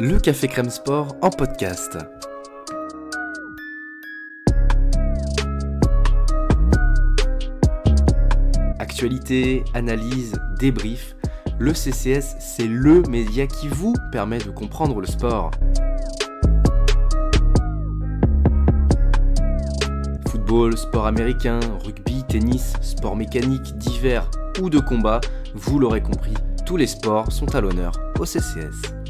le Café Crème Sport en podcast. Actualité, analyse, débrief, le CCS, c'est le média qui vous permet de comprendre le sport. Football, sport américain, rugby, tennis, sport mécanique, divers ou de combat, vous l'aurez compris, tous les sports sont à l'honneur au CCS.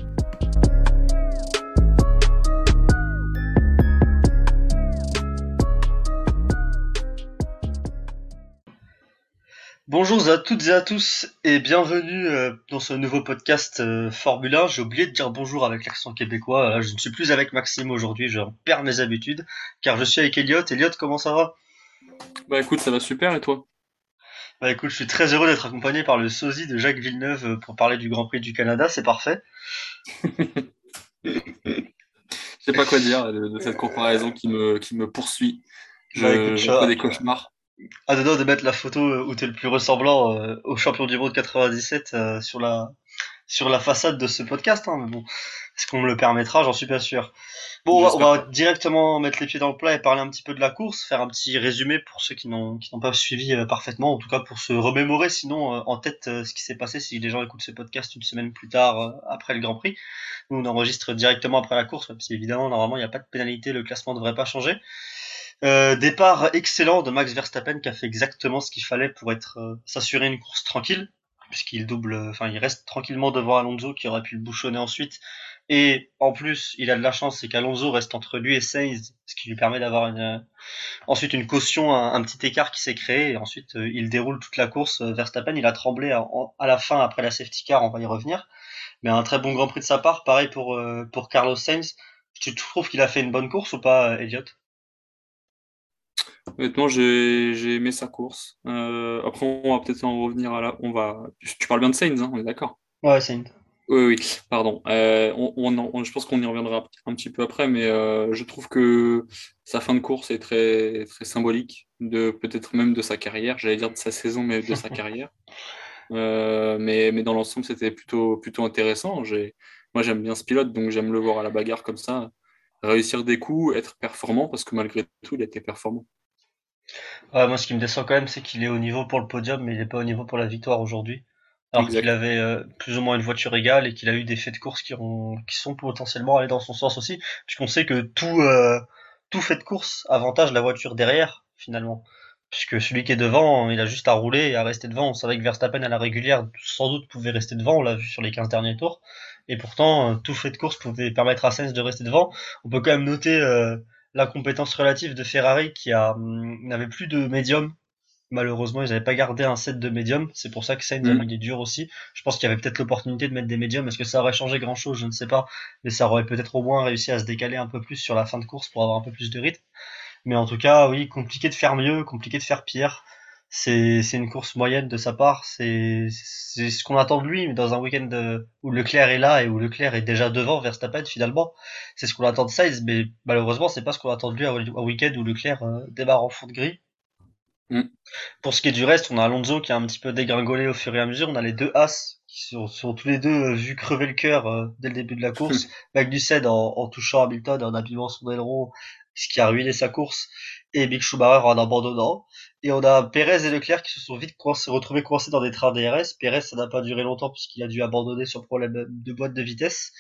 Bonjour à toutes et à tous et bienvenue euh, dans ce nouveau podcast euh, Formule 1. J'ai oublié de dire bonjour avec l'accent québécois. je ne suis plus avec Maxime aujourd'hui, je perds mes habitudes car je suis avec Elliot. Elliot, comment ça va? Bah écoute, ça va super et toi? Bah écoute, je suis très heureux d'être accompagné par le sosie de Jacques Villeneuve euh, pour parler du Grand Prix du Canada, c'est parfait. Je sais pas quoi dire de, cette comparaison qui me, qui me poursuit. Je, bah, fais des cauchemars à dedans de mettre la photo euh, où tu es le plus ressemblant euh, au champion du monde 97 euh, sur la sur la façade de ce podcast hein, mais bon est-ce qu'on me le permettra? J'en suis pas sûr. Bon on va, directement mettre les pieds dans le plat et parler un petit peu de la course faire un petit résumé pour ceux qui n'ont qui n'ont pas suivi parfaitement en tout cas pour se remémorer. Sinon en tête ce qui s'est passé si les gens écoutent ce podcast une semaine plus tard après le Grand Prix nous on enregistre directement après la course même si évidemment normalement il n'y a pas de pénalité le classement ne devrait pas changer euh, départ excellent de Max Verstappen qui a fait exactement ce qu'il fallait pour être euh, s'assurer une course tranquille puisqu'il double, enfin il reste tranquillement devant Alonso qui aurait pu le bouchonner ensuite. Et en plus, il a de la chance, c'est qu'Alonso reste entre lui et Sainz, ce qui lui permet d'avoir une, euh, ensuite une caution, un, petit écart qui s'est créé. Et ensuite, il déroule toute la course. Verstappen, il a tremblé à, à, la fin après la safety car, on va y revenir. Mais un très bon Grand Prix de sa part. Pareil pour pour Carlos Sainz. Tu trouves qu'il a fait une bonne course ou pas, Elliot Honnêtement, j'ai aimé sa course. Euh, après, on va peut-être en revenir à la. On va. Tu parles bien de Sainz, hein, on est d'accord? Ouais, Sainz. Oui, oui, pardon. Euh, on, je pense qu'on y reviendra un petit peu après, mais euh, je trouve que sa fin de course est très, très symbolique, de peut-être même de sa carrière. J'allais dire de sa saison, mais de sa carrière. mais, mais dans l'ensemble, c'était plutôt, plutôt intéressant. Moi, j'aime bien ce pilote, donc j'aime le voir à la bagarre comme ça, réussir des coups, être performant, parce que malgré tout, il a été performant. Ouais, moi, ce qui me descend quand même, c'est qu'il est au niveau pour le podium, mais il n'est pas au niveau pour la victoire aujourd'hui. Alors qu'il avait euh, plus ou moins une voiture égale et qu'il a eu des faits de course qui, ont, qui sont potentiellement allés dans son sens aussi, puisqu'on sait que tout, euh, tout fait de course avantage la voiture derrière, finalement. Puisque celui qui est devant, il a juste à rouler et à rester devant. On savait que Verstappen à la régulière, sans doute, pouvait rester devant, on l'a vu sur les 15 derniers tours. Et pourtant, euh, tout fait de course pouvait permettre à Sainz de rester devant. On peut quand même noter la compétence relative de Ferrari qui a hum, n'avait plus de médium. Malheureusement, ils n'avaient pas gardé un set de médium. C'est pour ça que Sainz a mm. mis durs aussi. Je pense qu'il y avait peut-être l'opportunité de mettre des médiums. Est-ce que ça aurait changé grand-chose? Je ne sais pas. Mais ça aurait peut-être au moins réussi à se décaler un peu plus sur la fin de course pour avoir un peu plus de rythme. Mais en tout cas, oui, compliqué de faire mieux, compliqué de faire pire c'est une course moyenne de sa part. C'est ce qu'on attend de lui, mais dans un week-end où Leclerc est là et où Leclerc est déjà devant Verstappen finalement, c'est ce qu'on attend de Sainz. Mais malheureusement, c'est pas ce qu'on attend de lui un week-end où Leclerc euh, démarre en fond de gris. Mm. Pour ce qui est du reste, on a Alonso qui a un petit peu dégringolé au fur et à mesure. On a les deux As qui sont, sont tous les deux euh, vus crever le cœur euh, dès le début de la course. Magnussen en, en touchant Hamilton, en abîmant son aileron, ce qui a ruiné sa course, et Mick Schumacher en abandonnant. Et on a Perez et Leclerc qui se sont vite coincés, retrouvés coincés dans des trains DRS. Perez, ça n'a pas duré longtemps puisqu'il a dû abandonner sur problème de boîte de vitesse.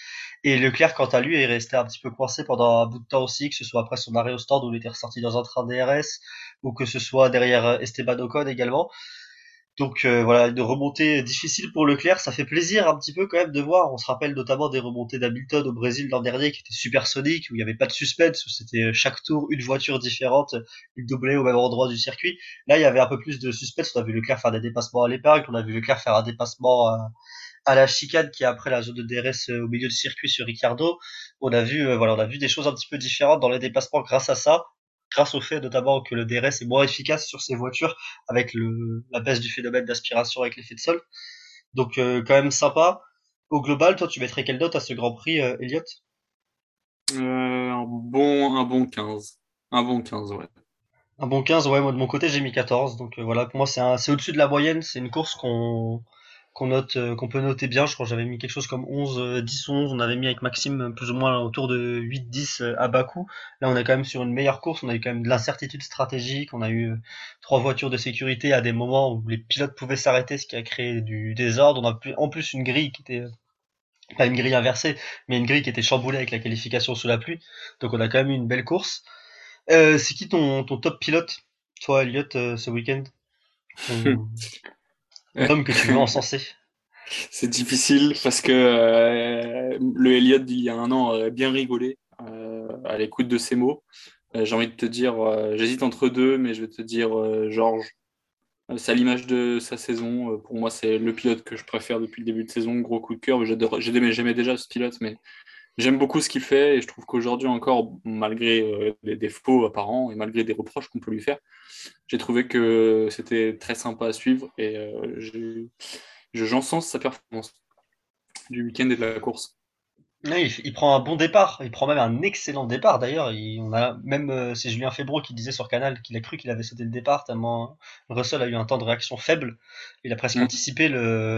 Et Leclerc, quant à lui, est resté un petit peu coincé pendant un bout de temps aussi, que ce soit après son arrêt au stand où il était ressorti dans un train DRS, ou que ce soit derrière Esteban Ocon également. Donc euh, voilà, une remontée difficile pour Leclerc, ça fait plaisir un petit peu quand même de voir. On se rappelle notamment des remontées d'Hamilton au Brésil l'an dernier qui étaient supersoniques, où il n'y avait pas de suspense, où c'était chaque tour une voiture différente, il doublait au même endroit du circuit. Là, il y avait un peu plus de suspense. On a vu Leclerc faire des dépassements à l'épingle, on a vu Leclerc faire un dépassement à, la chicane qui est après la zone de DRS au milieu du circuit sur Ricardo. On a vu, euh, voilà, on a vu des choses un petit peu différentes dans les dépassements grâce à ça grâce au fait notamment que le DRS est moins efficace sur ces voitures avec le, la baisse du phénomène d'aspiration avec l'effet de sol. Donc euh, quand même sympa. Au global, toi tu mettrais quelle note à ce Grand Prix, euh, Elliot euh, un, bon, un bon 15. Un bon 15, ouais. Un bon 15, ouais, moi de mon côté j'ai mis 14. Donc voilà, pour moi c'est au-dessus de la moyenne. C'est une course qu'on qu'on note, euh, qu'on peut noter bien. Je crois que j'avais mis quelque chose comme 11, 10 ou 11. On avait mis avec Maxime plus ou moins autour de 8, 10 euh, à bas coût. Là, on est quand même sur une meilleure course. On a eu quand même de l'incertitude stratégique. On a eu trois voitures de sécurité à des moments où les pilotes pouvaient s'arrêter, ce qui a créé du désordre. On a en plus une grille qui était pas une grille inversée, mais une grille qui était chamboulée avec la qualification sous la pluie. Donc on a quand même eu une belle course. Euh, c'est qui ton, ton top pilote, toi, Elliot, ce week-end? Que tu veux encenser. C'est difficile parce que euh, le Elliot d'il y a un an aurait bien rigolé euh, à l'écoute de ces mots. Euh, j'ai envie de te dire, j'hésite entre deux, mais je vais te dire Georges. C'est à l'image de sa saison. Pour moi, c'est le pilote que je préfère depuis le début de saison. Gros coup de cœur. J'aimais déjà ce pilote, mais j'aime beaucoup ce qu'il fait et je trouve qu'aujourd'hui encore, malgré les défauts apparents et malgré des reproches qu'on peut lui faire, j'ai trouvé que c'était très sympa à suivre et euh, j'encense sa performance du week-end et de la course. il, prend un bon départ, il prend même un excellent départ d'ailleurs. On a même euh, c'est Julien Febro qui disait sur Canal qu'il a cru qu'il avait sauté le départ tellement Russell a eu un temps de réaction faible. Il a presque mm. anticipé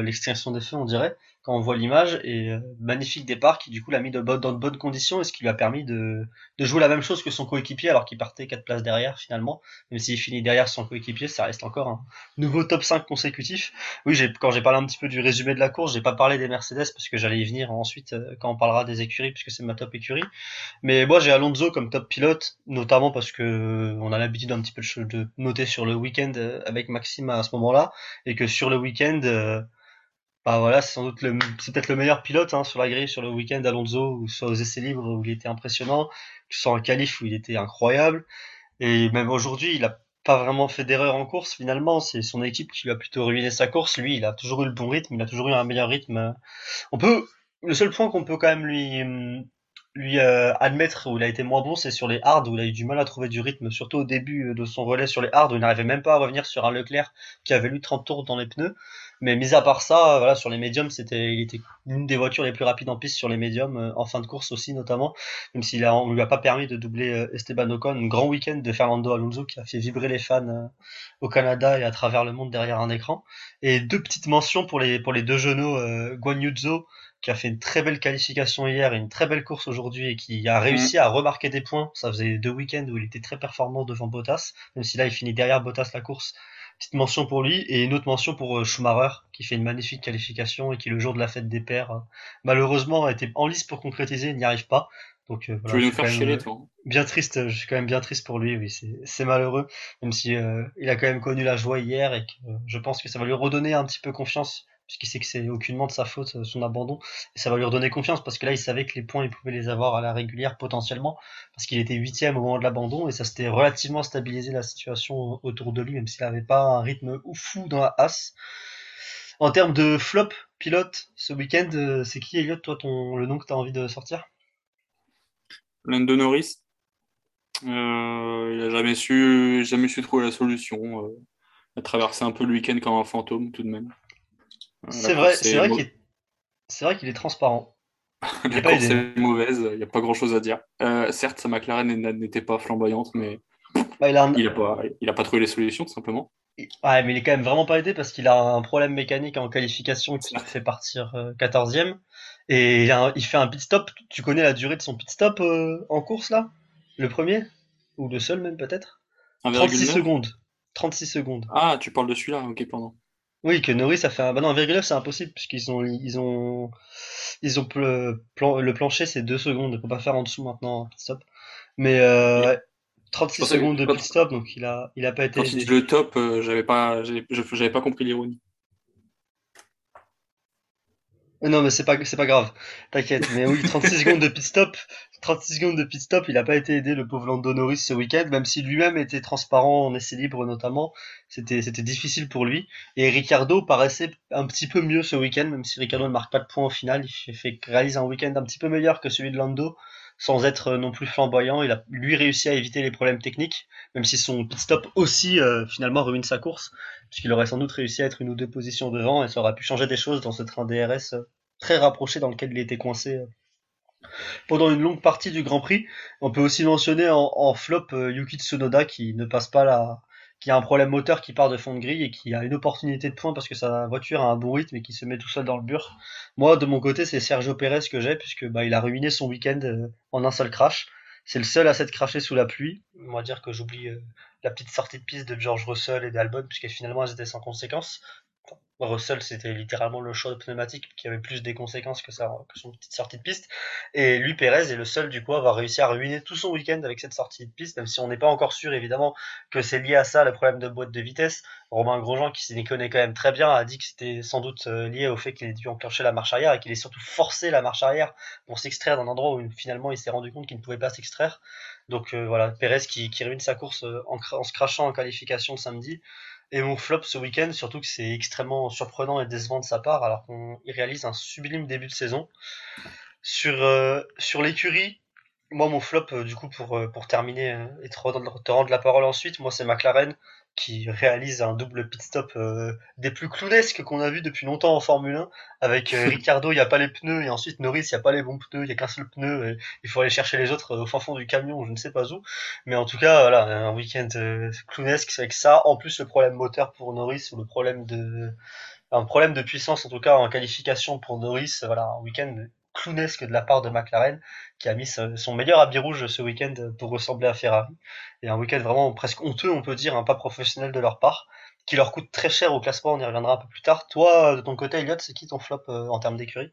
l'extinction des feux, on dirait quand on voit l'image et euh, magnifique départ qui du coup l'a mis dans de bonnes conditions et ce qui lui a permis de, de jouer la même chose que son coéquipier alors qu'il partait quatre places derrière finalement. Même s'il finit derrière son coéquipier ça reste encore un nouveau top 5 consécutif. Oui quand j'ai parlé un petit peu du résumé de la course j'ai pas parlé des Mercedes parce que j'allais y venir ensuite euh, quand on parlera des écuries puisque c'est ma top écurie. Mais moi j'ai Alonso comme top pilote notamment parce que on a l'habitude un petit peu de noter sur le week-end euh, avec Maxime à ce moment là et que sur le week-end bah voilà, c'est sans doute le, c'est peut-être le meilleur pilote hein, sur la grille sur le week-end Alonso ou soit aux essais libres où il était impressionnant, soit en qualif où il était incroyable. Et même aujourd'hui, il a pas vraiment fait d'erreur en course finalement. C'est son équipe qui lui a plutôt ruiné sa course. Lui, il a toujours eu le bon rythme, il a toujours eu un meilleur rythme. On peut, le seul point qu'on peut quand même lui lui euh, admettre où il a été moins bon, c'est sur les hards où il a eu du mal à trouver du rythme, surtout au début de son relais sur les hards où il n'arrivait même pas à revenir sur un Leclerc qui avait lui 30 tours dans les pneus. Mais mis à part ça, voilà, sur les médiums, c'était, il était une des voitures les plus rapides en piste sur les médiums, euh, en fin de course aussi notamment, même s'il a, on lui a pas permis de doubler euh, Esteban Ocon, un grand week-end de Fernando Alonso qui a fait vibrer les fans euh, au Canada et à travers le monde derrière un écran. Et deux petites mentions pour les, pour les deux genoux, euh, Guan qui a fait une très belle qualification hier et une très belle course aujourd'hui et qui a réussi à remarquer des points. Ça faisait deux week-ends où il était très performant devant Bottas, même si là il finit derrière Bottas la course Petite mention pour lui et une autre mention pour euh, Schumacher qui fait une magnifique qualification et qui le jour de la fête des pères euh, malheureusement a été en lice pour concrétiser, n'y arrive pas. Donc euh, voilà, tu veux nous faire chialer toi. Bien triste, je suis quand même bien triste pour lui, oui, c'est malheureux, même si il a quand même connu la joie hier et que je pense que ça va lui redonner un petit peu confiance puisqu'il sait que c'est aucunement de sa faute euh, son abandon. Et ça va lui redonner confiance parce que là il savait que les points il pouvait les avoir à la régulière potentiellement. Parce qu'il était huitième au moment de l'abandon et ça s'était relativement stabilisé la situation autour de lui même s'il n'avait pas un rythme fou dans la as. En termes de flop pilote ce week-end euh, c'est qui Elliot toi ton le nom que tu as envie de sortir? Lando Norris. Euh, il a jamais su jamais su trouver la solution il a traversé un peu le week-end comme un fantôme tout de même c'est vrai, c'est vrai qu'il est... c'est vrai qu'il est transparent. La course est mauvaise, il n'y a pas grand chose à dire. Euh, certes, sa McLaren n'était pas flamboyante, mais bah, il, a pas, il a pas trouvé les solutions, tout simplement. Ouais, mais il est quand même vraiment pas aidé parce qu'il a un problème mécanique en qualification qui le fait partir 14ème. Euh, Et il, fait un pit stop. Tu connais la durée de son pit stop euh, en course là? Le premier? Ou le seul même peut-être? 36 secondes. 36 secondes. Ah, tu parles de celui-là, ok, pardon. Oui, que Norris a fait un. Bah non, 1,9 c'est impossible puisqu'ils ont ils ont ils ont le, plan... le plancher c'est 2 secondes, il faut pas faire en dessous maintenant pit stop. Mais euh, 36 secondes de pit stop donc il a il a pas été Quand le top, euh, j'avais pas j'avais pas compris l'ironie. Non, mais c'est pas, c'est pas grave. T'inquiète. Mais oui, 36 secondes de pit stop. 36 secondes de pit stop. Il a pas été aidé, le pauvre Lando Norris, ce week-end, même si lui-même était transparent en essai libre, notamment. C'était, difficile pour lui. Et Ricardo paraissait un petit peu mieux ce week-end, même si Ricardo ne marque pas de points au final. Il fait, réalise un week-end un petit peu meilleur que celui de Lando, sans être non plus flamboyant. Il a, lui, réussi à éviter les problèmes techniques, même si son pit stop aussi, euh, finalement, ruine sa course puisqu'il aurait sans doute réussi à être une ou deux positions devant et ça aurait pu changer des choses dans ce train DRS euh, très rapproché dans lequel il était coincé euh, pendant une longue partie du Grand Prix. On peut aussi mentionner en, flop euh, Yuki Tsunoda qui ne passe pas la qui a un problème moteur qui part de fond de grille et qui a une opportunité de point parce que sa voiture a un bon rythme et qui se met tout seul dans le mur. Moi, de mon côté, c'est Sergio Pérez que j'ai puisque bah, il a ruiné son week-end en un seul crash. C'est le seul à s'être craché sous la pluie. On va dire que j'oublie euh, la petite sortie de piste de George Russell et d'Albon puisque finalement elles étaient sans conséquence. Russell, c'était littéralement le choix pneumatique qui avait plus des conséquences que, ça, que son petite sortie de piste. Et lui, Pérez, est le seul, du coup, à avoir réussi à ruiner tout son week-end avec cette sortie de piste, même si on n'est pas encore sûr, évidemment, que c'est lié à ça, le problème de boîte de vitesse. Romain Grosjean, qui s'y connaît quand même très bien, a dit que c'était sans doute euh, lié au fait qu'il ait dû enclencher la marche arrière et qu'il ait surtout forcé la marche arrière pour s'extraire d'un endroit où finalement il s'est rendu compte qu'il ne pouvait pas s'extraire. Donc euh, voilà, Pérez qui, qui ruine sa course euh, en, en se crachant en qualification samedi. Et mon flop ce week-end, surtout que c'est extrêmement surprenant et décevant de sa part, alors qu'on réalise un sublime début de saison. Sur, euh, l'écurie, moi mon flop, euh, du coup, pour, euh, pour terminer et te rendre la parole ensuite, moi c'est McLaren qui réalise un double pit stop euh, des plus clownesques qu'on a vu depuis longtemps en Formule 1 avec euh, Ricardo il n'y a pas les pneus et ensuite Norris il n'y a pas les bons pneus il n'y a qu'un seul pneu et il faut aller chercher les autres euh, au fin fond du camion je ne sais pas où. Mais en tout cas voilà un week-end clownesque avec ça en plus le problème moteur pour Norris ou le problème de un problème de puissance en tout cas en qualification pour Norris voilà un week-end clownesque de la part de McLaren qui a mis son meilleur habit rouge ce week-end pour ressembler à Ferrari. Et un week-end vraiment presque honteux, on peut dire, un pas professionnel de leur part, qui leur coûte très cher au classement, on y reviendra un peu plus tard. Toi, de ton côté, Elliot, c'est qui ton flop euh, en termes d'écurie?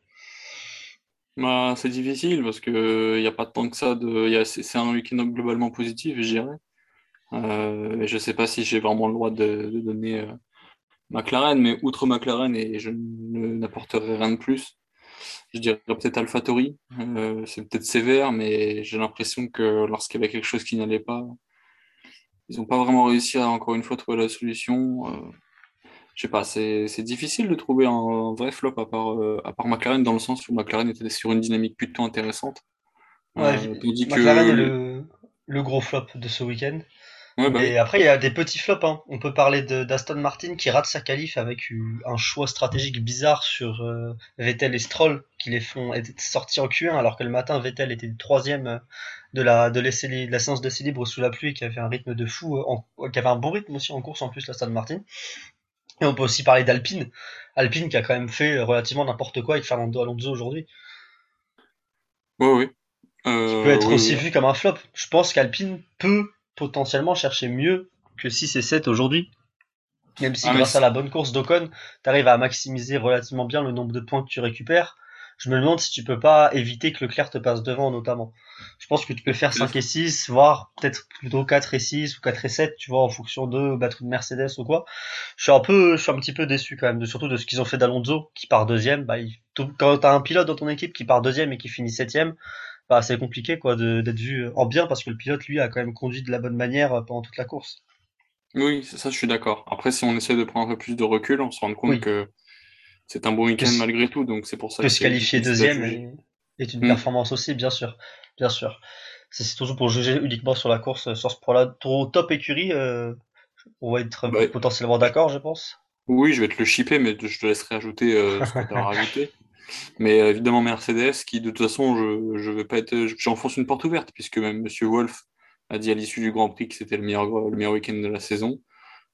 Bah, C'est difficile parce qu'il n'y a pas tant que ça. De... C'est un week-end globalement positif, je dirais. Euh, je ne sais pas si j'ai vraiment le droit de, donner euh, McLaren, mais outre McLaren, et je n'apporterai rien de plus, je dirais peut-être AlphaTauri. Euh, c'est peut-être sévère, mais j'ai l'impression que lorsqu'il y avait quelque chose qui n'allait pas, ils n'ont pas vraiment réussi à, encore une fois, trouver la solution. Euh, je sais pas, c'est difficile de trouver un, vrai flop à part, euh, à part McLaren, dans le sens où McLaren était sur une dynamique plutôt intéressante. Ouais, McLaren est le, le gros flop de ce week-end. Bah et après, il y a des petits flops. Hein. On peut parler d'Aston Martin qui rate sa qualif avec un choix stratégique bizarre sur euh, Vettel et Stroll qui les font être sortis en Q1 alors que le matin Vettel était le troisième euh, de la de, de la séance d'essai libre sous la pluie qui avait un rythme de fou, euh, qui avait un bon rythme aussi en course en plus l'Aston Martin. Et on peut aussi parler d'Alpine, Alpine qui a quand même fait relativement n'importe quoi avec Fernando Alonso aujourd'hui. Oui, oui. qui peut être aussi vu comme un flop. Je pense qu'Alpine peut potentiellement chercher mieux que 6 et 7 aujourd'hui. Même si ah, grâce à la bonne course d'Ocon, tu arrives à maximiser relativement bien le nombre de points que tu récupères. Je me demande si tu peux pas éviter que Leclerc te passe devant notamment. Je pense que tu peux faire 5 et 6, voire peut-être plutôt 4 et 6 ou 4 et 7, tu vois, en fonction de battre une Mercedes ou quoi. Je suis un peu, je suis un petit peu déçu quand même, de, surtout de ce qu'ils ont fait d'Alonso, qui part deuxième. Bah, il, quand t'as un pilote dans ton équipe qui part deuxième et qui finit septième, bah, c'est compliqué quoi d'être vu en bien parce que le pilote lui a quand même conduit de la bonne manière euh, pendant toute la course. Oui, ça je suis d'accord. Après, si on essaie de prendre un peu plus de recul, on se rend compte que c'est un bon week-end malgré tout, donc c'est pour ça que, se qualifier deuxième est, une mm. performance aussi, bien sûr, bien sûr. C'est toujours pour juger uniquement sur la course, euh, sur ce point-là. top écurie, euh, on va être bah, potentiellement d'accord, je pense. Oui, je vais te le shipper, mais je te laisserai ajouter ce que tu as rajouté. Mais euh, évidemment, Mercedes, qui de toute façon, je, je vais pas être, j'enfonce une porte ouverte, puisque même Monsieur Wolf a dit à l'issue du Grand Prix que c'était le meilleur, le meilleur week-end de la saison.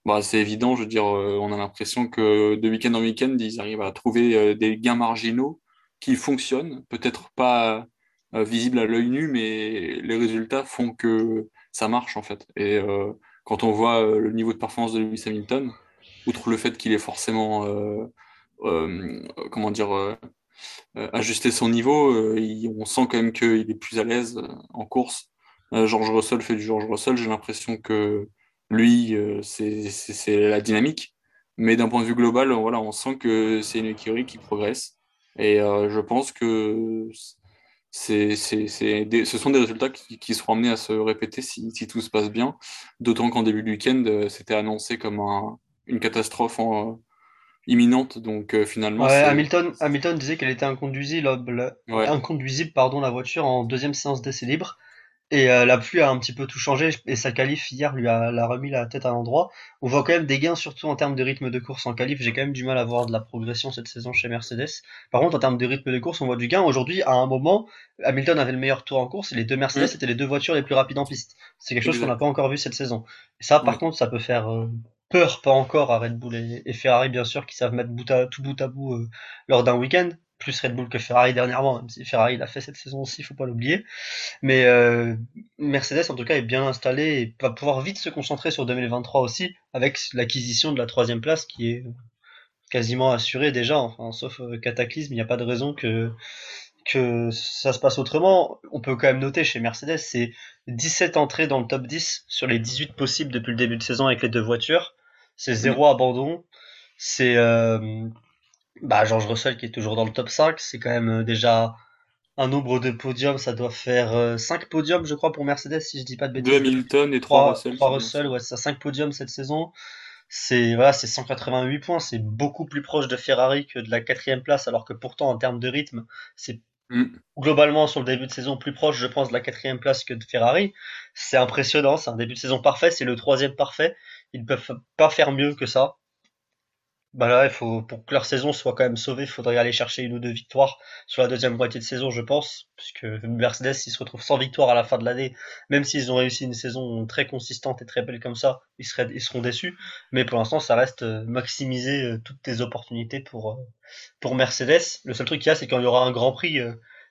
Bah, c'est évident, je veux dire, euh, on a l'impression que de week-end en week-end, ils arrivent à trouver euh, des gains marginaux qui fonctionnent, peut-être pas visibles à l'œil nu, mais les résultats font que ça marche en fait. Et quand on voit le niveau de performance de Lewis Hamilton, outre le fait qu'il est forcément, comment dire, ajuster son niveau. Euh, on sent quand même qu'il est plus à l'aise euh, en course. George Russell fait du George Russell. J'ai l'impression que lui, c'est la dynamique. Mais d'un point de vue global, voilà, on sent que c'est une écurie qui progresse. Et je pense que c'est, ce sont des résultats qui, seront amenés à se répéter si, tout se passe bien. D'autant qu'en début de week-end, c'était annoncé comme une catastrophe en, imminente. Donc euh, finalement, Hamilton, Hamilton disait qu'elle était inconduisible, inconduisible pardon, la voiture en deuxième séance d'essai libre. Et euh, la pluie a un petit peu tout changé et sa qualif hier lui a, l'a remis la tête à l'endroit. On voit quand même des gains surtout en termes de rythme de course en qualif. J'ai quand même du mal à voir de la progression cette saison chez Mercedes. Par contre en termes de rythme de course on voit du gain. Aujourd'hui à un moment Hamilton avait le meilleur tour en course et les deux Mercedes étaient les deux voitures les plus rapides en piste. C'est quelque chose qu'on n'a pas encore vu cette saison. Et ça par contre ça peut faire euh, peur pas encore à Red Bull et, Ferrari bien sûr qui savent mettre bout à, tout bout à bout euh, lors d'un week-end plus Red Bull que Ferrari dernièrement, même si Ferrari l'a fait cette saison aussi, faut pas l'oublier. Mais euh, Mercedes en tout cas est bien installé et va pouvoir vite se concentrer sur 2023 aussi, avec l'acquisition de la troisième place qui est quasiment assurée déjà, enfin sauf euh, cataclysme, il n'y a pas de raison que que ça se passe autrement. On peut quand même noter chez Mercedes, c'est 17 entrées dans le top 10 sur les 18 possibles depuis le début de saison avec les deux voitures. C'est zéro abandon. C'est euh, bah, George Russell qui est toujours dans le top 5, c'est quand même euh, déjà un nombre de podiums, ça doit faire 5 euh, podiums, je crois, pour Mercedes, si je dis pas de bêtises. 2 Hamilton et 3, Russell. 3 Russell, ouais, ça 5 podiums cette saison. C'est voilà, c'est 188 points, c'est beaucoup plus proche de Ferrari que de la quatrième place, alors que pourtant en termes de rythme, c'est mm. globalement sur le début de saison plus proche, je pense, de la quatrième place que de Ferrari. C'est impressionnant, c'est un début de saison parfait, c'est le troisième parfait. Ils ne peuvent pas faire mieux que ça. Bah là, il faut, pour que leur saison soit quand même sauvée, il faudrait aller chercher une ou deux victoires sur la deuxième moitié de saison, je pense, puisque Mercedes, s'ils se retrouvent sans victoire à la fin de l'année, même s'ils ont réussi une saison très consistante et très belle comme ça, ils, seraient, ils seront déçus. Mais pour l'instant, ça reste euh, maximiser euh, toutes tes opportunités pour, euh, pour Mercedes. Le seul truc qu'il y a, c'est quand il y aura un Grand Prix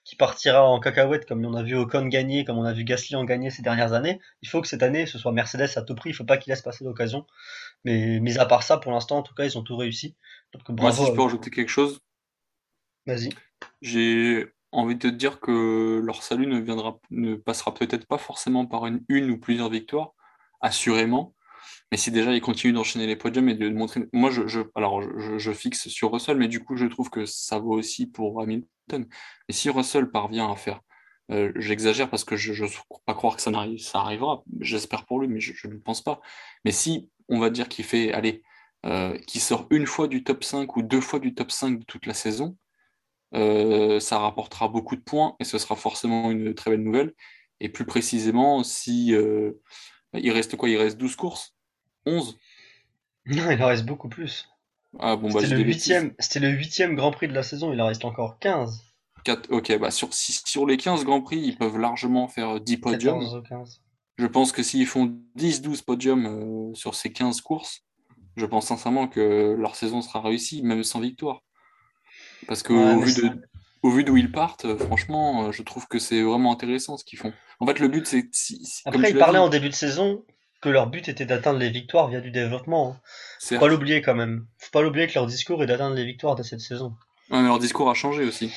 qui partira en cacahuète, comme on a vu Ocon gagner, comme on a vu Gasly en gagner ces dernières années. Il faut que cette année, ce soit Mercedes à tout prix. Il faut pas qu'il laisse passer l'occasion. Mais mis à part ça, pour l'instant, en tout cas, ils ont tout réussi. Moi, si je peux rajouter quelque chose. Vas-y. J'ai envie de te dire que leur salut ne viendra, ne passera peut-être pas forcément par une, une ou plusieurs victoires, assurément. Mais si déjà il continue d'enchaîner les podiums et de montrer. Moi, je, alors je, fixe sur Russell, mais du coup, je trouve que ça vaut aussi pour Hamilton. Et si Russell parvient à faire. Euh, j'exagère parce que je ne crois pas croire que ça, ça arrivera. J'espère pour lui, mais je ne pense pas. Mais si on va dire qu'il fait, allez, euh, sort une fois du top 5 ou deux fois du top 5 de toute la saison, euh, ça rapportera beaucoup de points et ce sera forcément une très belle nouvelle. Et plus précisément, si il reste quoi? Il reste 12 courses 11 Non, il en reste beaucoup plus. Ah, bon, bah, c'était, le huitième, c'était le huitième Grand Prix de la saison, il en reste encore 15. 4, ok, bah sur, sur les 15 Grands Prix, ils peuvent largement faire 10 podiums. 15. Je pense que s'ils font 10-12 podiums euh, sur ces 15 courses, je pense sincèrement que leur saison sera réussie, même sans victoire. Parce que au, vu de, au, vu d'où ils partent, euh, franchement, euh, je trouve que c'est vraiment intéressant ce qu'ils font. En fait, le but, c'est... Après, ils parlaient en début de saison, que leur but était d'atteindre les victoires via du développement. Hein. Faut pas l'oublier quand même. Faut pas l'oublier que leur discours est d'atteindre les victoires de cette saison. mais leur discours a changé aussi.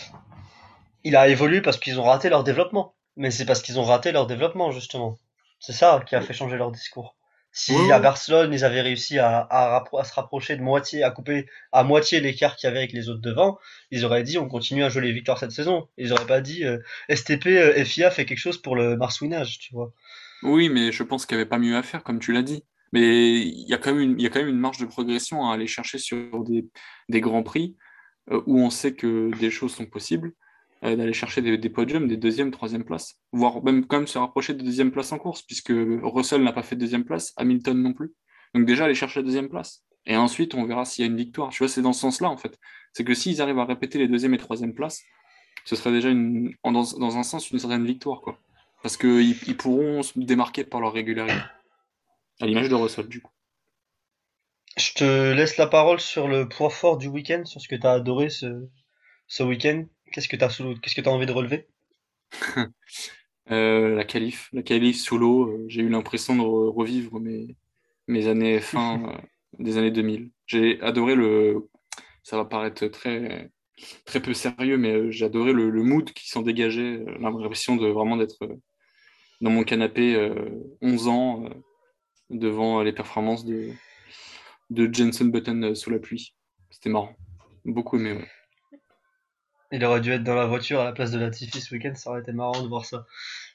Il a évolué parce qu'ils ont raté leur développement. Mais c'est parce qu'ils ont raté leur développement, justement. C'est ça qui a fait changer leur discours. Si à Barcelone, ils avaient réussi à, à, se rapprocher de moitié, à couper à moitié l'écart qu'il y avait avec les autres devant, ils auraient dit on continue à jouer les victoires cette saison. Ils auraient pas dit euh, STP, euh, FIA fait quelque chose pour le marsouinage, tu vois. Oui, mais je pense qu'il n'y avait pas mieux à faire, comme tu l'as dit. Mais il y, a quand même une, y a quand même une marge de progression à aller chercher sur des, grands prix euh, où on sait que des choses sont possibles, euh, d'aller chercher des, podiums, des deuxième, troisième places, voire même quand même se rapprocher de deuxième place en course, puisque Russell n'a pas fait deuxième place, Hamilton non plus. Donc déjà aller chercher la deuxième place. Et ensuite, on verra s'il y a une victoire. Tu vois, c'est dans ce sens-là, en fait. C'est que s'ils arrivent à répéter les deuxième et troisième places, ce serait déjà dans, dans un sens une certaine victoire, quoi. Parce qu'ils ils pourront se démarquer par leur régularité. À l'image de Russell, du coup. Je te laisse la parole sur le point fort du week-end, sur ce que tu as adoré ce, ce week-end. Qu'est-ce que tu as, qu'est-ce que as envie de relever? Euh, La qualif. La qualif sous l'eau. Euh, j'ai eu l'impression de revivre mes, mes années fin euh, des années 2000. J'ai adoré le. Ça va paraître très, très peu sérieux, mais j'ai adoré le, le mood qui s'en dégageait. L'impression de vraiment d'être dans mon canapé 11 euh, ans euh, devant les performances de, de Jensen Button euh, sous la pluie. C'était marrant. Beaucoup aimé, Il aurait dû être dans la voiture à la place de Latifi ce week-end, ça aurait été marrant de voir ça.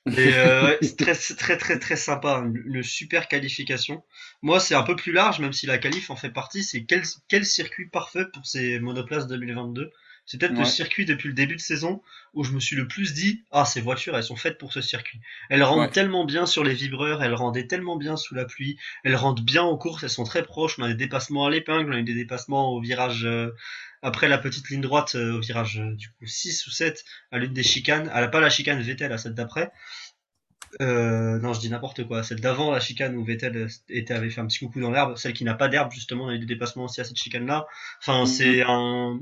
très, très, très, sympa. Hein. Le super qualification. Moi, c'est un peu plus large, même si la qualif en fait partie. C'est quel, quel circuit parfait pour ces monoplaces 2022 C'est peut-être le circuit depuis le début de saison où je me suis le plus dit ah ces voitures elles sont faites pour ce circuit. Elles rendent tellement bien sur les vibreurs, elles rendaient tellement bien sous la pluie, elles rendent bien aux courses, elles sont très proches. On a des dépassements à l'épingle, on a eu des dépassements au virage euh, après la petite ligne droite euh, au virage euh, du coup 6 ou 7 à l'une des chicanes, à la pas la chicane Vettel à celle d'après. Euh, non, je dis n'importe quoi. Celle d'avant la chicane où Vettel était, avait fait un petit coucou dans l'herbe, celle qui n'a pas d'herbe justement, on a eu des dépassements aussi à cette chicane-là. Enfin, mhm. c'est un,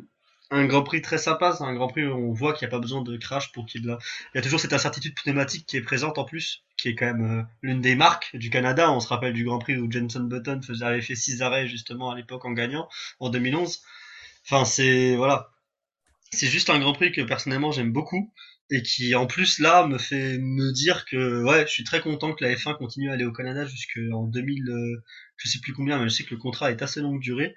un Grand Prix très sympa, c'est un Grand Prix où on voit qu'il n'y a pas besoin de crash pour qu'il... Il y a toujours cette incertitude pneumatique qui est présente en plus, qui est quand même euh, l'une des marques du Canada. On se rappelle du Grand Prix où Jenson Button faisait, avait fait 6 arrêts justement à l'époque en gagnant, en 2011. Enfin, c'est... Voilà. C'est juste un Grand Prix que personnellement j'aime beaucoup et qui en plus là me fait me dire que ouais, je suis très content que la F1 continue à aller au Canada jusqu'en 2000, euh, je sais plus combien, mais je sais que le contrat est assez longue durée.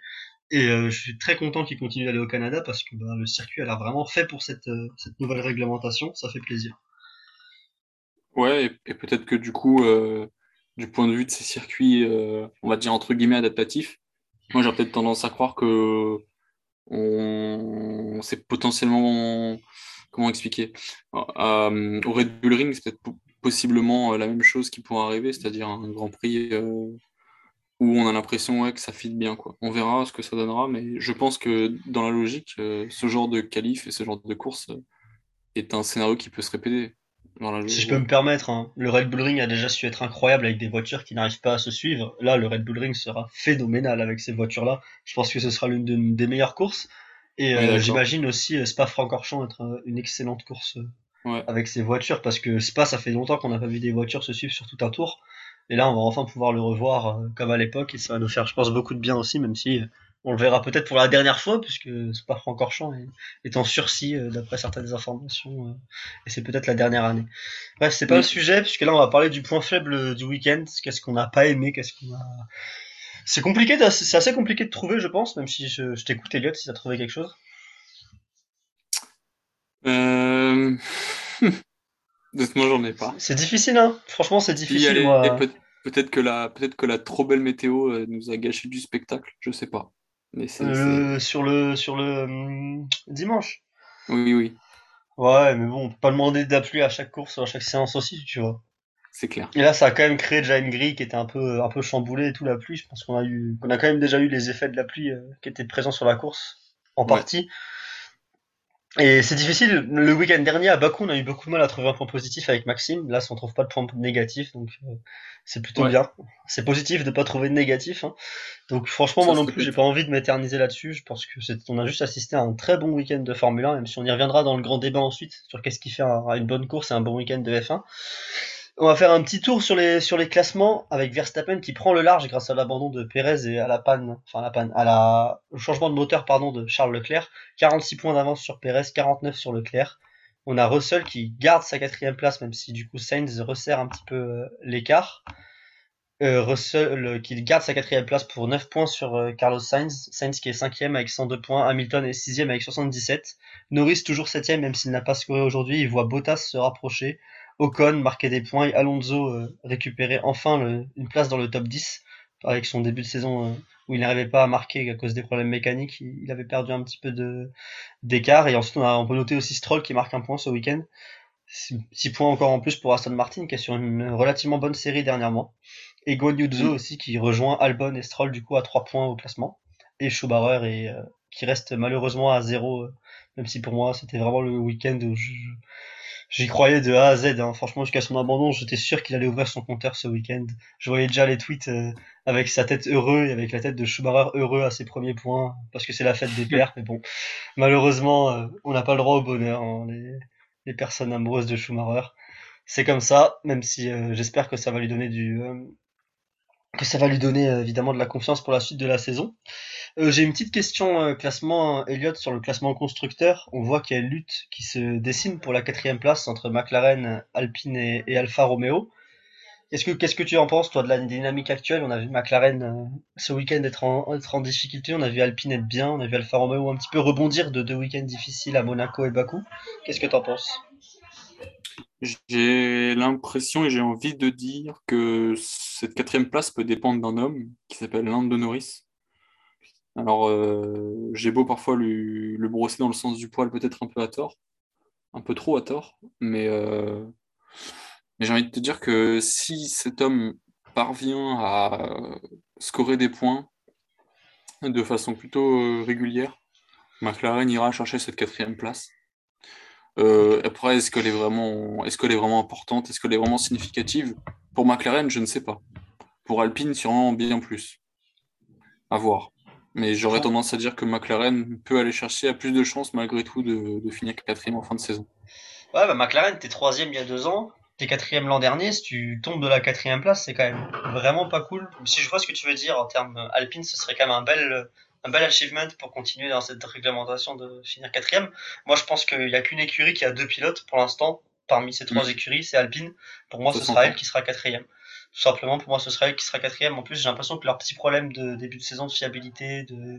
Et euh, je suis très content qu'il continue d'aller au Canada parce que bah, le circuit a l'air vraiment fait pour cette, euh, nouvelle réglementation. Ça fait plaisir. Ouais, et, peut-être que du coup, du point de vue de ces circuits, on va dire entre guillemets adaptatifs, moi j'ai peut-être tendance à croire que on, c'est potentiellement comment expliquer euh, Au Red Bull Ring, c'est peut-être possiblement euh, la même chose qui pourrait arriver, c'est-à-dire un Grand Prix euh, où on a l'impression que ça fit bien. Quoi. On verra ce que ça donnera, mais je pense que dans la logique, ce genre de qualif et ce genre de course est un scénario qui peut se répéter. si je peux me permettre, hein, le Red Bull Ring a déjà su être incroyable avec des voitures qui n'arrivent pas à se suivre. Là, le Red Bull Ring sera phénoménal avec ces voitures-là. Je pense que ce sera l'une des meilleures courses. Et euh, j'imagine aussi euh, Spa-Francorchamps être euh, une excellente course avec ses voitures parce que Spa, ça fait longtemps qu'on n'a pas vu des voitures se suivre sur tout un tour. Et là, on va enfin pouvoir le revoir comme à l'époque et ça va nous faire, je pense, beaucoup de bien aussi, même si on le verra peut-être pour la dernière fois puisque Spa-Francorchamps est, est en sursis d'après certaines informations et c'est peut-être la dernière année. Bref, c'est pas le sujet puisque là, on va parler du point faible du week-end. Qu'est-ce qu'on n'a pas aimé, qu'est-ce qu'on a c'est compliqué, c'est assez compliqué de trouver, je pense, même si je, t'écoute, Elliot, si tu as trouvé quelque chose. Euh... moi, j'en ai pas. C'est difficile, hein Franchement, c'est difficile. Peut-être que, la, peut que la trop belle météo euh, nous a gâché du spectacle, je sais pas. Mais euh, sur le, sur le hum, dimanche Oui, oui. Ouais, mais bon, on peut pas demander d'appui à chaque course, à chaque séance aussi, tu vois c'est clair. Et là, ça a quand même créé déjà une grille qui était un peu, un peu chamboulée et tout la pluie. Je pense qu'on a eu, qu'on a quand même déjà eu les effets de la pluie euh, qui étaient présents sur la course, en partie. Et c'est difficile. Le week-end dernier à Bakou, on a eu beaucoup de mal à trouver un point positif avec Maxime. Là, on trouve pas de point négatif, donc euh, c'est plutôt bien. C'est positif de pas trouver de négatif. Hein. Donc franchement, moi non plus, j'ai pas envie de m'éterniser là-dessus. Je pense que c'est, on a juste assisté à un très bon week-end de Formule 1, même si on y reviendra dans le grand débat ensuite sur qu'est-ce qui fait une bonne course et un bon week-end de F1. On va faire un petit tour sur les, sur les classements avec Verstappen qui prend le large grâce à l'abandon de Pérez et à la panne, enfin la panne, à la, au changement de moteur, pardon, de Charles Leclerc. 46 points d'avance sur Pérez, 49 sur Leclerc. On a Russell qui garde sa quatrième place, même si du coup Sainz resserre un petit peu euh, l'écart. Euh, Russell euh, qui garde sa quatrième place pour 9 points sur Carlos Sainz. Sainz qui est cinquième avec 102 points. Hamilton est sixième avec 77. Norris toujours septième même s'il n'a pas scoré aujourd'hui. Il voit Bottas se rapprocher. Ocon marquait des points et Alonso euh, récupérait enfin une place dans le top 10 avec son début de saison euh, où il n'arrivait pas à marquer à cause des problèmes mécaniques. Il, avait perdu un petit peu de d'écart et ensuite on, peut noter aussi Stroll qui marque un point ce week-end. 6 points encore en plus pour Aston Martin qui est sur une relativement bonne série dernièrement. Et Guan mm. aussi qui rejoint Albon et Stroll du coup à 3 points au classement. Et Schumacher et, euh, qui reste malheureusement à 0 même si pour moi c'était vraiment le week-end où je, J'y croyais de A à Z. Hein. Franchement, jusqu'à son abandon, j'étais sûr qu'il allait ouvrir son compteur ce week-end. Je voyais déjà les tweets euh, avec sa tête heureux et avec la tête de Schumacher heureux à ses premiers points, parce que c'est la fête des pères. Mais bon, malheureusement, euh, on n'a pas le droit au bonheur, hein, les, personnes amoureuses de Schumacher. C'est comme ça, même si euh, j'espère que ça va lui donner du que ça va lui donner évidemment de la confiance pour la suite de la saison. Euh, j'ai une petite question euh, classement, Elliott, sur le classement constructeur. On voit qu'il y a une lutte qui se dessine pour la quatrième place entre McLaren, Alpine et, Alfa Romeo. Qu'est-ce que, qu'est-ce que tu en penses, toi, de la dynamique actuelle? On a vu McLaren euh, ce week-end être en, être en difficulté, on a vu Alpine être bien, on a vu Alfa Romeo un petit peu rebondir de deux week-ends difficiles à Monaco et Bakou. Qu'est-ce que tu en penses? J'ai l'impression et j'ai envie de dire que cette quatrième place peut dépendre d'un homme qui s'appelle Lando Norris. Alors, euh, j'ai beau parfois le brosser dans le sens du poil, peut-être un peu à tort, un peu trop à tort, mais, euh, j'ai envie de te dire que si cet homme parvient à scorer des points de façon plutôt euh, régulière, McLaren ira chercher cette quatrième place. après, est-ce qu'elle est est vraiment importante, est-ce qu'elle est vraiment significative? Pour McLaren, je ne sais pas. Pour Alpine, sûrement bien plus. À voir. Mais j'aurais tendance à dire que McLaren peut aller chercher à plus de chances malgré tout de, finir quatrième en fin de saison. Ouais, bah McLaren, t'es troisième il y a deux ans, t'es quatrième l'an dernier. Si tu tombes de la quatrième place, c'est quand même vraiment pas cool. Si je vois ce que tu veux dire en termes Alpine, ce serait quand même un bel, un bel achievement pour continuer dans cette réglementation de finir quatrième. Moi, je pense qu'il n'y a qu'une écurie qui a deux pilotes pour l'instant. Parmi ces trois mm. écuries, c'est Alpine. Pour moi, ce sera elle qui sera quatrième. Tout simplement pour moi ce serait elle qui sera quatrième. En plus j'ai l'impression que leur petit problème de début de saison de fiabilité de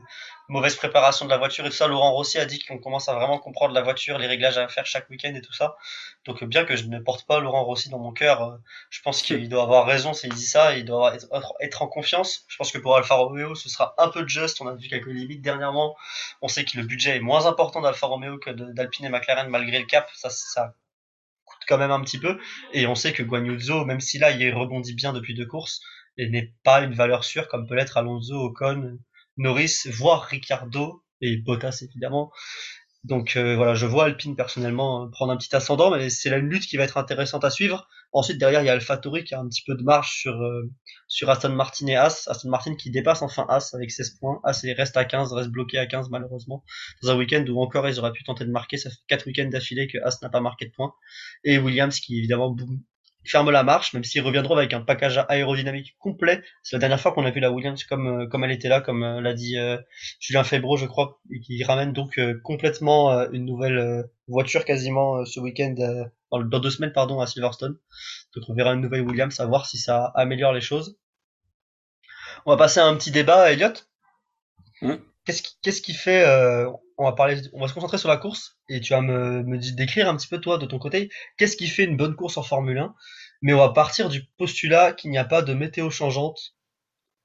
mauvaise préparation de la voiture et tout ça Laurent Rossi a dit qu'on commence à vraiment comprendre la voiture les réglages à faire chaque week-end et tout ça. Donc bien que je ne porte pas Laurent Rossi dans mon cœur euh, je pense qu'il doit avoir raison s'il dit ça. Il doit être, être, en confiance. Je pense que pour Alfa Romeo ce sera un peu juste on a vu quelques limites dernièrement. On sait que le budget est moins important d'Alfa Romeo que d'Alpine et McLaren malgré le cap. Ça ça quand même un petit peu. Et on sait que Guanyuzo, même si là il rebondit bien depuis deux courses, n'est pas une valeur sûre comme peut l'être Alonso, Ocon, Norris, voire Ricardo et Bottas évidemment. Donc euh, voilà, je vois Alpine personnellement euh, prendre un petit ascendant, mais c'est la lutte qui va être intéressante à suivre. Ensuite, derrière, il y a AlphaTauri qui a un petit peu de marge sur, euh, sur Aston Martin et As. Aston Martin qui dépasse enfin As avec 16 points. As reste à 15, reste bloqué à 15 malheureusement. Dans un week-end où encore ils auraient pu tenter de marquer. Ça fait 4 week-ends d'affilée que As n'a pas marqué de points. Et Williams qui évidemment ferme la marche, même s'ils reviendront avec un package aérodynamique complet. C'est la dernière fois qu'on a vu la Williams comme euh, comme elle était là, comme euh, l'a dit euh, Julien Febro, je crois, et qui ramène donc complètement une nouvelle voiture quasiment ce week-end, dans, deux semaines pardon à Silverstone. Donc on verra une nouvelle Williams, à voir si ça améliore les choses. On va passer à un petit débat, Elliot. Mmh. Qu'est-ce qui, qui fait on va parler, on va se concentrer sur la course et tu vas me, me décrire un petit peu toi de ton côté, qu'est-ce qui fait une bonne course en Formule 1. Mais on va partir du postulat qu'il n'y a pas de météo changeante,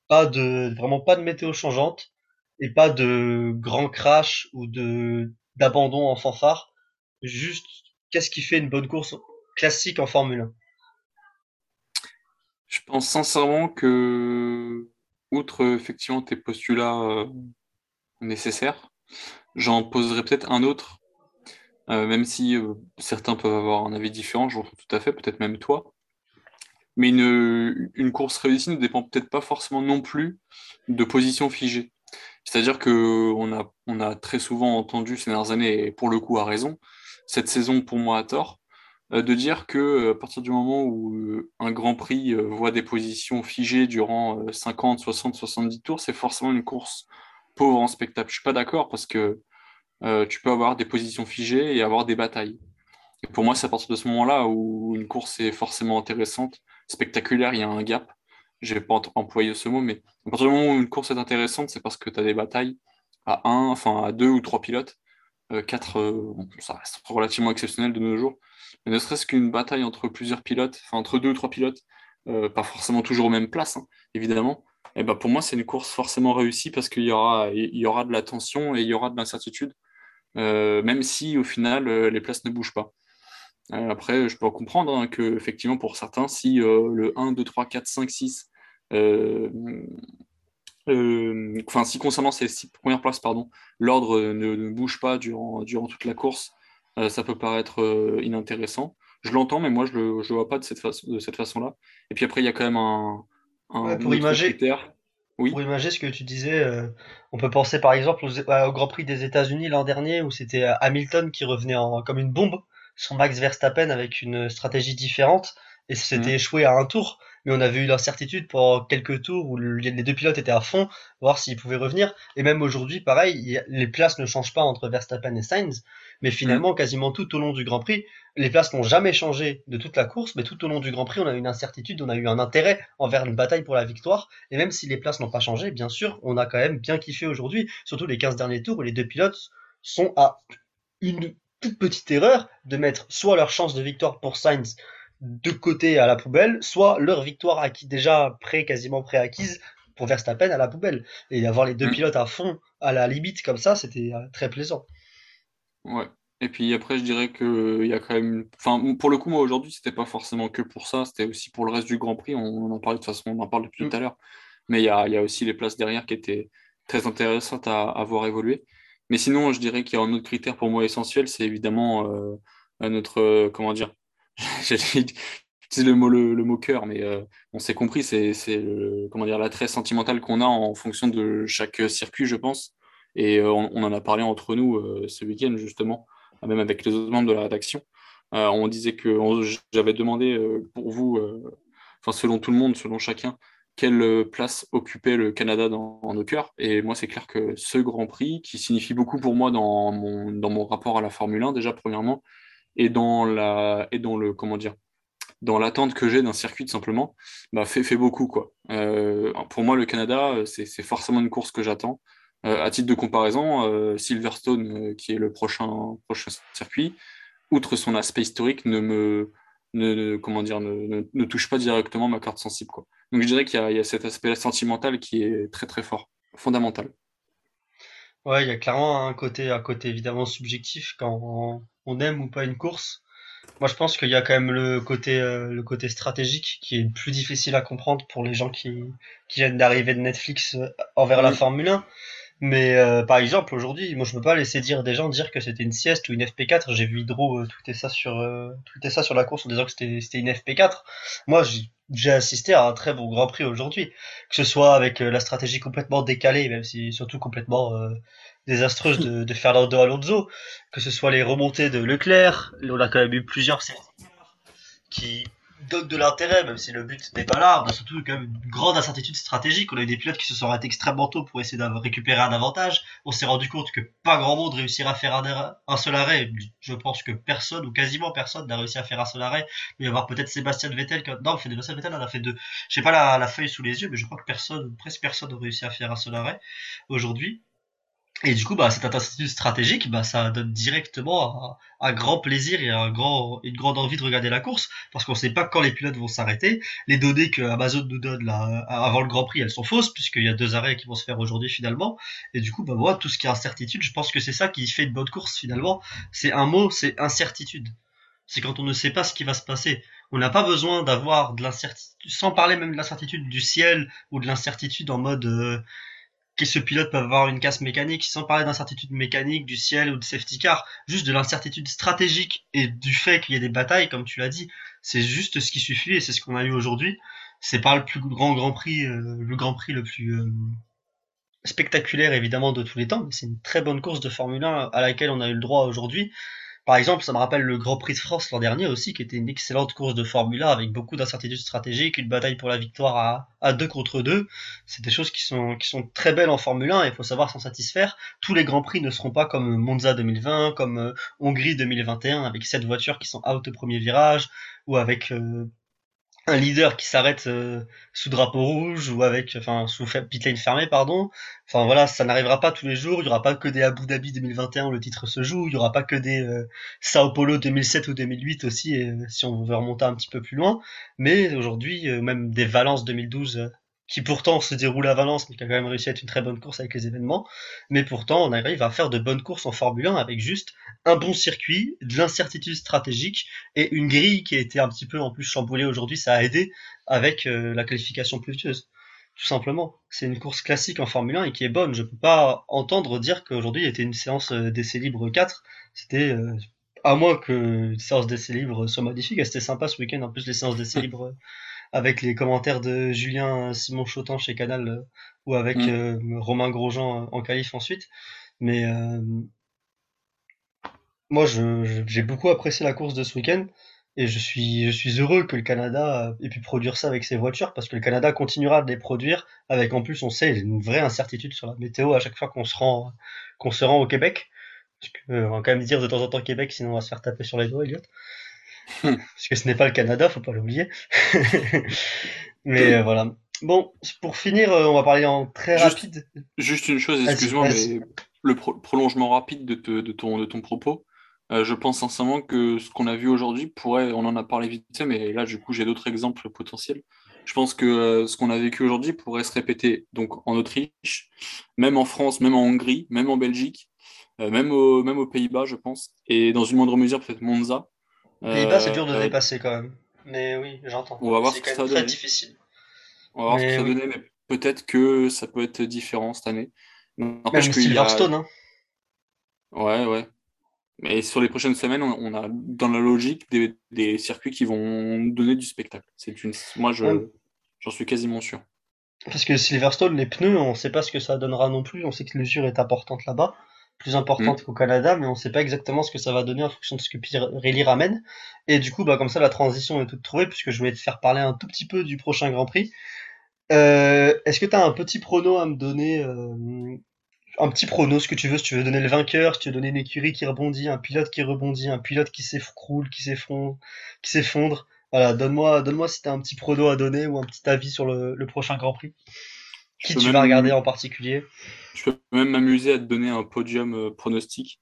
pas de vraiment pas de météo changeante et pas de grand crash ou de d'abandon en fanfare. Juste, qu'est-ce qui fait une bonne course classique en Formule 1 Je pense sincèrement que, outre effectivement tes postulats euh, nécessaires, J'en poserai peut-être un autre, euh, même si euh, certains peuvent avoir un avis différent, je tout à fait, peut-être même toi. Mais une, une course réussie ne dépend peut-être pas forcément non plus de position figée. C'est-à-dire qu'on a, on a très souvent entendu ces dernières années, et pour le coup à raison, cette saison pour moi à tort, euh, de dire que à partir du moment où un Grand Prix voit des positions figées durant 50, 60, 70 tours, c'est forcément une course pauvre en spectacle. Je suis pas d'accord parce que euh, tu peux avoir des positions figées et avoir des batailles. Et pour moi, c'est à partir de ce moment-là où une course est forcément intéressante, spectaculaire, il y a un gap. Je vais pas employer ce mot, mais à partir du moment où une course est intéressante, c'est parce que tu as des batailles à un, enfin à deux ou trois pilotes. Euh, quatre, euh, ça reste relativement exceptionnel de nos jours. Mais ne serait-ce qu'une bataille entre plusieurs pilotes, entre deux ou trois pilotes, pas forcément toujours aux mêmes places, hein, évidemment, eh ben pour moi, c'est une course forcément réussie parce qu'il y aura, il y aura de la tension et il y aura de l'incertitude, euh, même si au final, euh, les places ne bougent pas. Euh, après, je peux comprendre hein, que, effectivement, pour certains, si le 1, 2, 3, 4, 5, 6, enfin, si concernant ces six premières places, pardon, l'ordre ne, bouge pas durant, durant toute la course, ça peut paraître inintéressant. Je l'entends, mais moi, je ne le vois pas de cette, de cette façon-là. Et puis après, il y a quand même un, pour, imager, oui. pour imager ce que tu disais, euh, on peut penser par exemple au, Grand Prix des États-Unis l'an dernier où c'était euh, Hamilton qui revenait en, comme une bombe sur Max Verstappen avec une stratégie différente et c'était mhm. échoué à un tour mais on avait eu l'incertitude pour quelques tours où les deux pilotes étaient à fond, voir s'ils pouvaient revenir. Et même aujourd'hui, pareil, les places ne changent pas entre Verstappen et Sainz, mais finalement, mm. quasiment tout au long du Grand Prix, les places n'ont jamais changé de toute la course, mais tout au long du Grand Prix, on a eu une incertitude, on a eu un intérêt envers une bataille pour la victoire. Et même si les places n'ont pas changé, bien sûr, on a quand même bien kiffé aujourd'hui, surtout les 15 derniers tours où les deux pilotes sont à une toute petite erreur de mettre soit leur chance de victoire pour Sainz de côté à la poubelle, soit leur victoire acquis déjà pré quasiment préacquise pour Verstappen à la poubelle. Et avoir les deux mm. pilotes à fond, à la limite comme ça, c'était euh, très plaisant. Ouais. Et puis après, je dirais qu'il y a quand même. Enfin, pour le coup, moi aujourd'hui, c'était pas forcément que pour ça, c'était aussi pour le reste du Grand Prix. On en parlait de toute façon, on en parle depuis tout mm. à l'heure. Mais il y a, y a, aussi les places derrière qui étaient très intéressantes à, à voir évoluer. Mais sinon, je dirais qu'il y a un autre critère pour moi essentiel, c'est évidemment euh, notre. Euh, comment dire J'ai le mot, le, le mot cœur, mais euh, on s'est compris, c'est comment dire l'attrait sentimental qu'on a en fonction de chaque circuit, je pense. Et on, en a parlé entre nous ce week-end, justement, même avec les autres membres de la rédaction. on disait que j'avais demandé pour vous, selon tout le monde, selon chacun, quelle euh, place occupait le Canada dans, nos cœurs. Et moi, c'est clair que ce Grand Prix, qui signifie beaucoup pour moi dans mon, dans mon rapport à la Formule 1, déjà premièrement, et dans, la, et dans le, comment dire, dans l'attente que j'ai d'un circuit tout simplement, bah, fait, fait beaucoup. Quoi. Euh, pour moi, le Canada, c'est forcément une course que j'attends. Euh, à titre de comparaison, Silverstone, qui est le prochain, prochain circuit, outre son aspect historique, ne me, ne, comment dire, ne, ne, touche pas directement ma carte sensible. Quoi. Donc je dirais qu'il y, y, a cet aspect sentimental qui est très très fort, fondamental. Ouais, il y a clairement un côté, un côté évidemment subjectif quand on aime ou pas une course. Moi, je pense qu'il y a quand même le côté, euh, le côté stratégique qui est plus difficile à comprendre pour les gens qui, qui viennent d'arriver de Netflix euh, envers la Formule 1. Mais euh, par exemple, aujourd'hui, moi je peux pas laisser dire des gens dire que c'était une sieste ou une FP4. J'ai vu Hydro euh, tweeter ça sur euh, tweeter ça sur la course en disant que c'était une FP4. Moi, j'ai assisté à un très bon Grand Prix aujourd'hui, que ce soit avec euh, la stratégie complètement décalée, même si surtout complètement désastreuse de, de Fernando Alonso, que ce soit les remontées de Leclerc, on a quand même eu plusieurs qui donne de l'intérêt, même si le but n'est pas là. On a surtout quand même une grande incertitude stratégique. On a eu des pilotes qui se sont arrêtés extrêmement tôt pour essayer de récupérer un avantage. On s'est rendu compte que pas grand monde réussira à faire un, seul arrêt. Je pense que personne, ou quasiment personne, n'a réussi à faire un seul arrêt. Il va y avoir peut-être Sébastien Vettel. Qui... Non, Sébastien Vettel en a fait deux. Je pas la, la feuille sous les yeux, mais je crois que personne, presque personne n'a réussi à faire un seul arrêt aujourd'hui. Et du coup, bah, cette incertitude stratégique, bah, ça donne directement un, grand plaisir et un grand, une grande envie de regarder la course, parce qu'on ne sait pas quand les pilotes vont s'arrêter. Les données que Amazon nous donne là, avant le Grand Prix, elles sont fausses, puisqu'il y a deux arrêts qui vont se faire aujourd'hui finalement. Et du coup, bah, moi, tout ce qui est incertitude, je pense que c'est ça qui fait une bonne course finalement. C'est un mot, c'est incertitude. C'est quand on ne sait pas ce qui va se passer. On n'a pas besoin d'avoir de l'incertitude, sans parler même de l'incertitude du ciel ou de l'incertitude en mode euh, que ce pilote peut avoir une casse mécanique, sans parler d'incertitude mécanique, du ciel ou de safety car, juste de l'incertitude stratégique et du fait qu'il y ait des batailles, comme tu l'as dit, c'est juste ce qui suffit et c'est ce qu'on a eu aujourd'hui. C'est pas le plus grand Grand Prix, euh, le Grand Prix le plus euh, spectaculaire évidemment de tous les temps, mais c'est une très bonne course de Formule 1 à laquelle on a eu le droit aujourd'hui. Par exemple, ça me rappelle le Grand Prix de France l'an dernier aussi, qui était une excellente course de Formule 1 avec beaucoup d'incertitudes stratégiques, une bataille pour la victoire à, deux contre deux. C'est des choses qui sont, qui sont très belles en Formule 1 et il faut savoir s'en satisfaire. Tous les Grands Prix ne seront pas comme Monza 2020, comme euh, Hongrie 2021 avec sept voitures qui sont out au premier virage ou avec euh, un leader qui s'arrête euh, sous drapeau rouge ou avec enfin sous pitlane fermé pardon. Enfin voilà ça n'arrivera pas tous les jours. Il y aura pas que des Abu Dhabi 2021 où le titre se joue. Il y aura pas que des euh, Sao Paulo 2007 ou 2008 aussi si on veut remonter un petit peu plus loin. Mais aujourd'hui euh, même des Valence 2012 qui pourtant se déroule à Valence, mais qui a quand même réussi à être une très bonne course avec les événements. Mais pourtant, on arrive à faire de bonnes courses en Formule 1 avec juste un bon circuit, de l'incertitude stratégique et une grille qui a été un petit peu en plus chamboulée aujourd'hui. Ça a aidé avec euh, la qualification pluvieuse. Tout simplement. C'est une course classique en Formule 1 et qui est bonne. Je peux pas entendre dire qu'aujourd'hui il était une séance euh, d'essai libre 4. C'était, euh, à moins que une séance d'essai libre soit magnifique. C'était sympa ce week-end. En plus, les séances d'essai libre avec les commentaires de Julien Simon Chotan chez Canal euh, ou avec mm. euh, Romain Grosjean euh, en qualif ensuite. Mais moi, j'ai beaucoup apprécié la course de ce week-end et je suis, je suis heureux que le Canada ait pu produire ça avec ses voitures parce que le Canada continuera de les produire avec en plus, on sait, une vraie incertitude sur la météo à chaque fois qu'on se rend, qu'on se rend au Québec. Parce que, on va quand même dire de temps en temps Québec, sinon on va se faire taper sur les doigts, Elliot. parce que ce n'est pas le Canada, faut pas l'oublier. mais euh, voilà. Bon, pour finir, euh, on va parler en très rapide. Juste une chose, excuse-moi, mais le prolongement rapide de, de, ton, de ton propos, euh, je pense sincèrement que ce qu'on a vu aujourd'hui pourrait, on en a parlé vite fait, mais là, du coup, j'ai d'autres exemples potentiels. Je pense que euh, ce qu'on a vécu aujourd'hui pourrait se répéter donc en Autriche, même en France, même en Hongrie, même en Belgique, euh, même, au, même aux Pays-Bas, je pense, et dans une moindre mesure peut-être Monza. Pays-Bas, c'est dur de dépasser quand même. Mais oui, j'entends. On va voir ce que ça va donner. difficile. On va voir ce que ça va donner, mais peut-être que ça peut être différent cette année. Même Silverstone, hein. Ouais, ouais. Mais sur les prochaines semaines, on, a dans la logique des, circuits qui vont donner du spectacle. C'est une, moi, je, j'en suis quasiment sûr. Parce que Silverstone, les pneus, on ne sait pas ce que ça donnera non plus. On sait que l'usure est importante là-bas, plus importante mm. qu'au Canada, mais on ne sait pas exactement ce que ça va donner en fonction de ce que Pirelli ramène. Et du coup, bah, comme ça, la transition est toute trouvée, puisque je voulais te faire parler un tout petit peu du prochain Grand Prix. Euh, est-ce que tu as un petit prono à me donner euh, un petit prono, ce que tu veux, si tu veux donner le vainqueur, si tu veux donner une écurie qui rebondit, un pilote qui rebondit, un pilote qui s'écroule, qui s'effondre, qui s'effondre. Voilà, donne-moi, donne-moi si t'as un petit prono à donner ou un petit avis sur le, prochain Grand Prix. Qui tu vas regarder en particulier Je peux même m'amuser à te donner un podium euh, pronostic.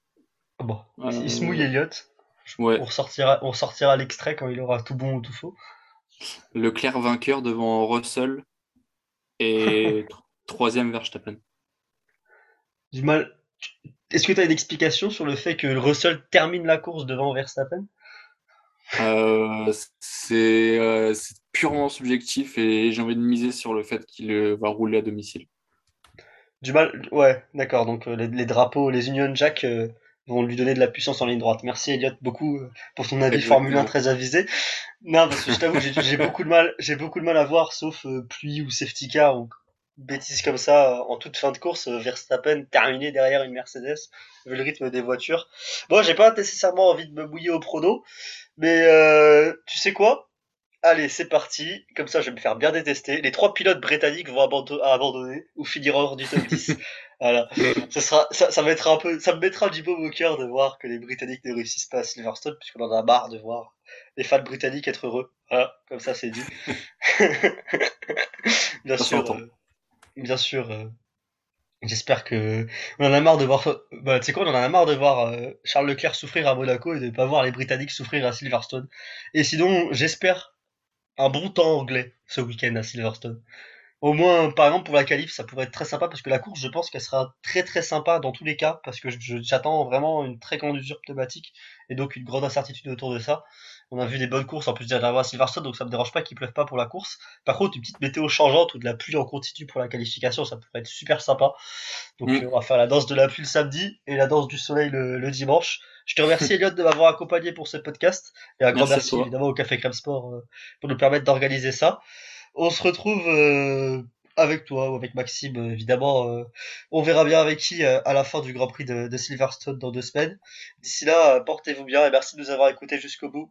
Ah bon, euh, il se mouille Elliott. Ouais. On ressortira, on sortira l'extrait quand il aura tout bon ou tout faux. Le clair vainqueur devant Russell et troisième Verstappen du mal. Est-ce que tu as une explication sur le fait que Russell termine la course devant Verstappen? Euh, euh, c'est purement subjectif et j'ai envie de miser sur le fait qu'il euh, va rouler à domicile. Du mal, ouais, d'accord. Donc les, drapeaux, les Union Jack vont lui donner de la puissance en ligne droite. Merci Elliot beaucoup pour ton avis Formule 1 très avisé. Non, parce que je t'avoue, j'ai beaucoup de mal, j'ai beaucoup de mal à voir, sauf pluie ou safety car ou bêtise comme ça en toute fin de course, Verstappen terminé derrière une Mercedes, vu le rythme des voitures. Bon, j'ai pas nécessairement envie de me bouiller au prono, mais euh, tu sais quoi? Allez, c'est parti. Comme ça, je vais me faire bien détester. Les trois pilotes britanniques vont abandonner ou finir hors du top 10. voilà. Ça sera, ça, ça mettra un peu, ça me mettra du beau au cœur de voir que les Britanniques ne réussissent pas à Silverstone, puisqu'on en a marre de voir les fans britanniques être heureux. Voilà. Comme ça, c'est dit. bien sûr bien sûr, euh, j'espère que on en a marre de voir. Bah, quoi, on en a marre de voir euh, Charles Leclerc souffrir à Monaco et de pas voir les Britanniques souffrir à Silverstone. Et sinon, j'espère un bon temps anglais ce week-end à Silverstone. Au moins, par exemple, pour la qualif, ça pourrait être très sympa parce que la course, je pense qu'elle sera très très sympa dans tous les cas parce que j'attends vraiment une très grande usure pneumatique et donc une grande incertitude autour de ça. On a vu des bonnes courses en plus à Silverstone, donc ça me dérange pas qu'il pleuve pas pour la course. Par contre, une petite météo changeante ou de la pluie en continu pour la qualification, ça pourrait être super sympa. Donc mm. on va faire la danse de la pluie le samedi et la danse du soleil le, dimanche. Je te remercie Elliot de m'avoir accompagné pour ce podcast et un grand merci, évidemment au Café Crème Sport euh, pour nous permettre d'organiser ça. On se retrouve euh, avec toi ou avec Maxime, évidemment. Euh, on verra bien avec qui à la fin du Grand Prix de, de Silverstone dans deux semaines. D'ici là, portez-vous bien et merci de nous avoir écoutés jusqu'au bout.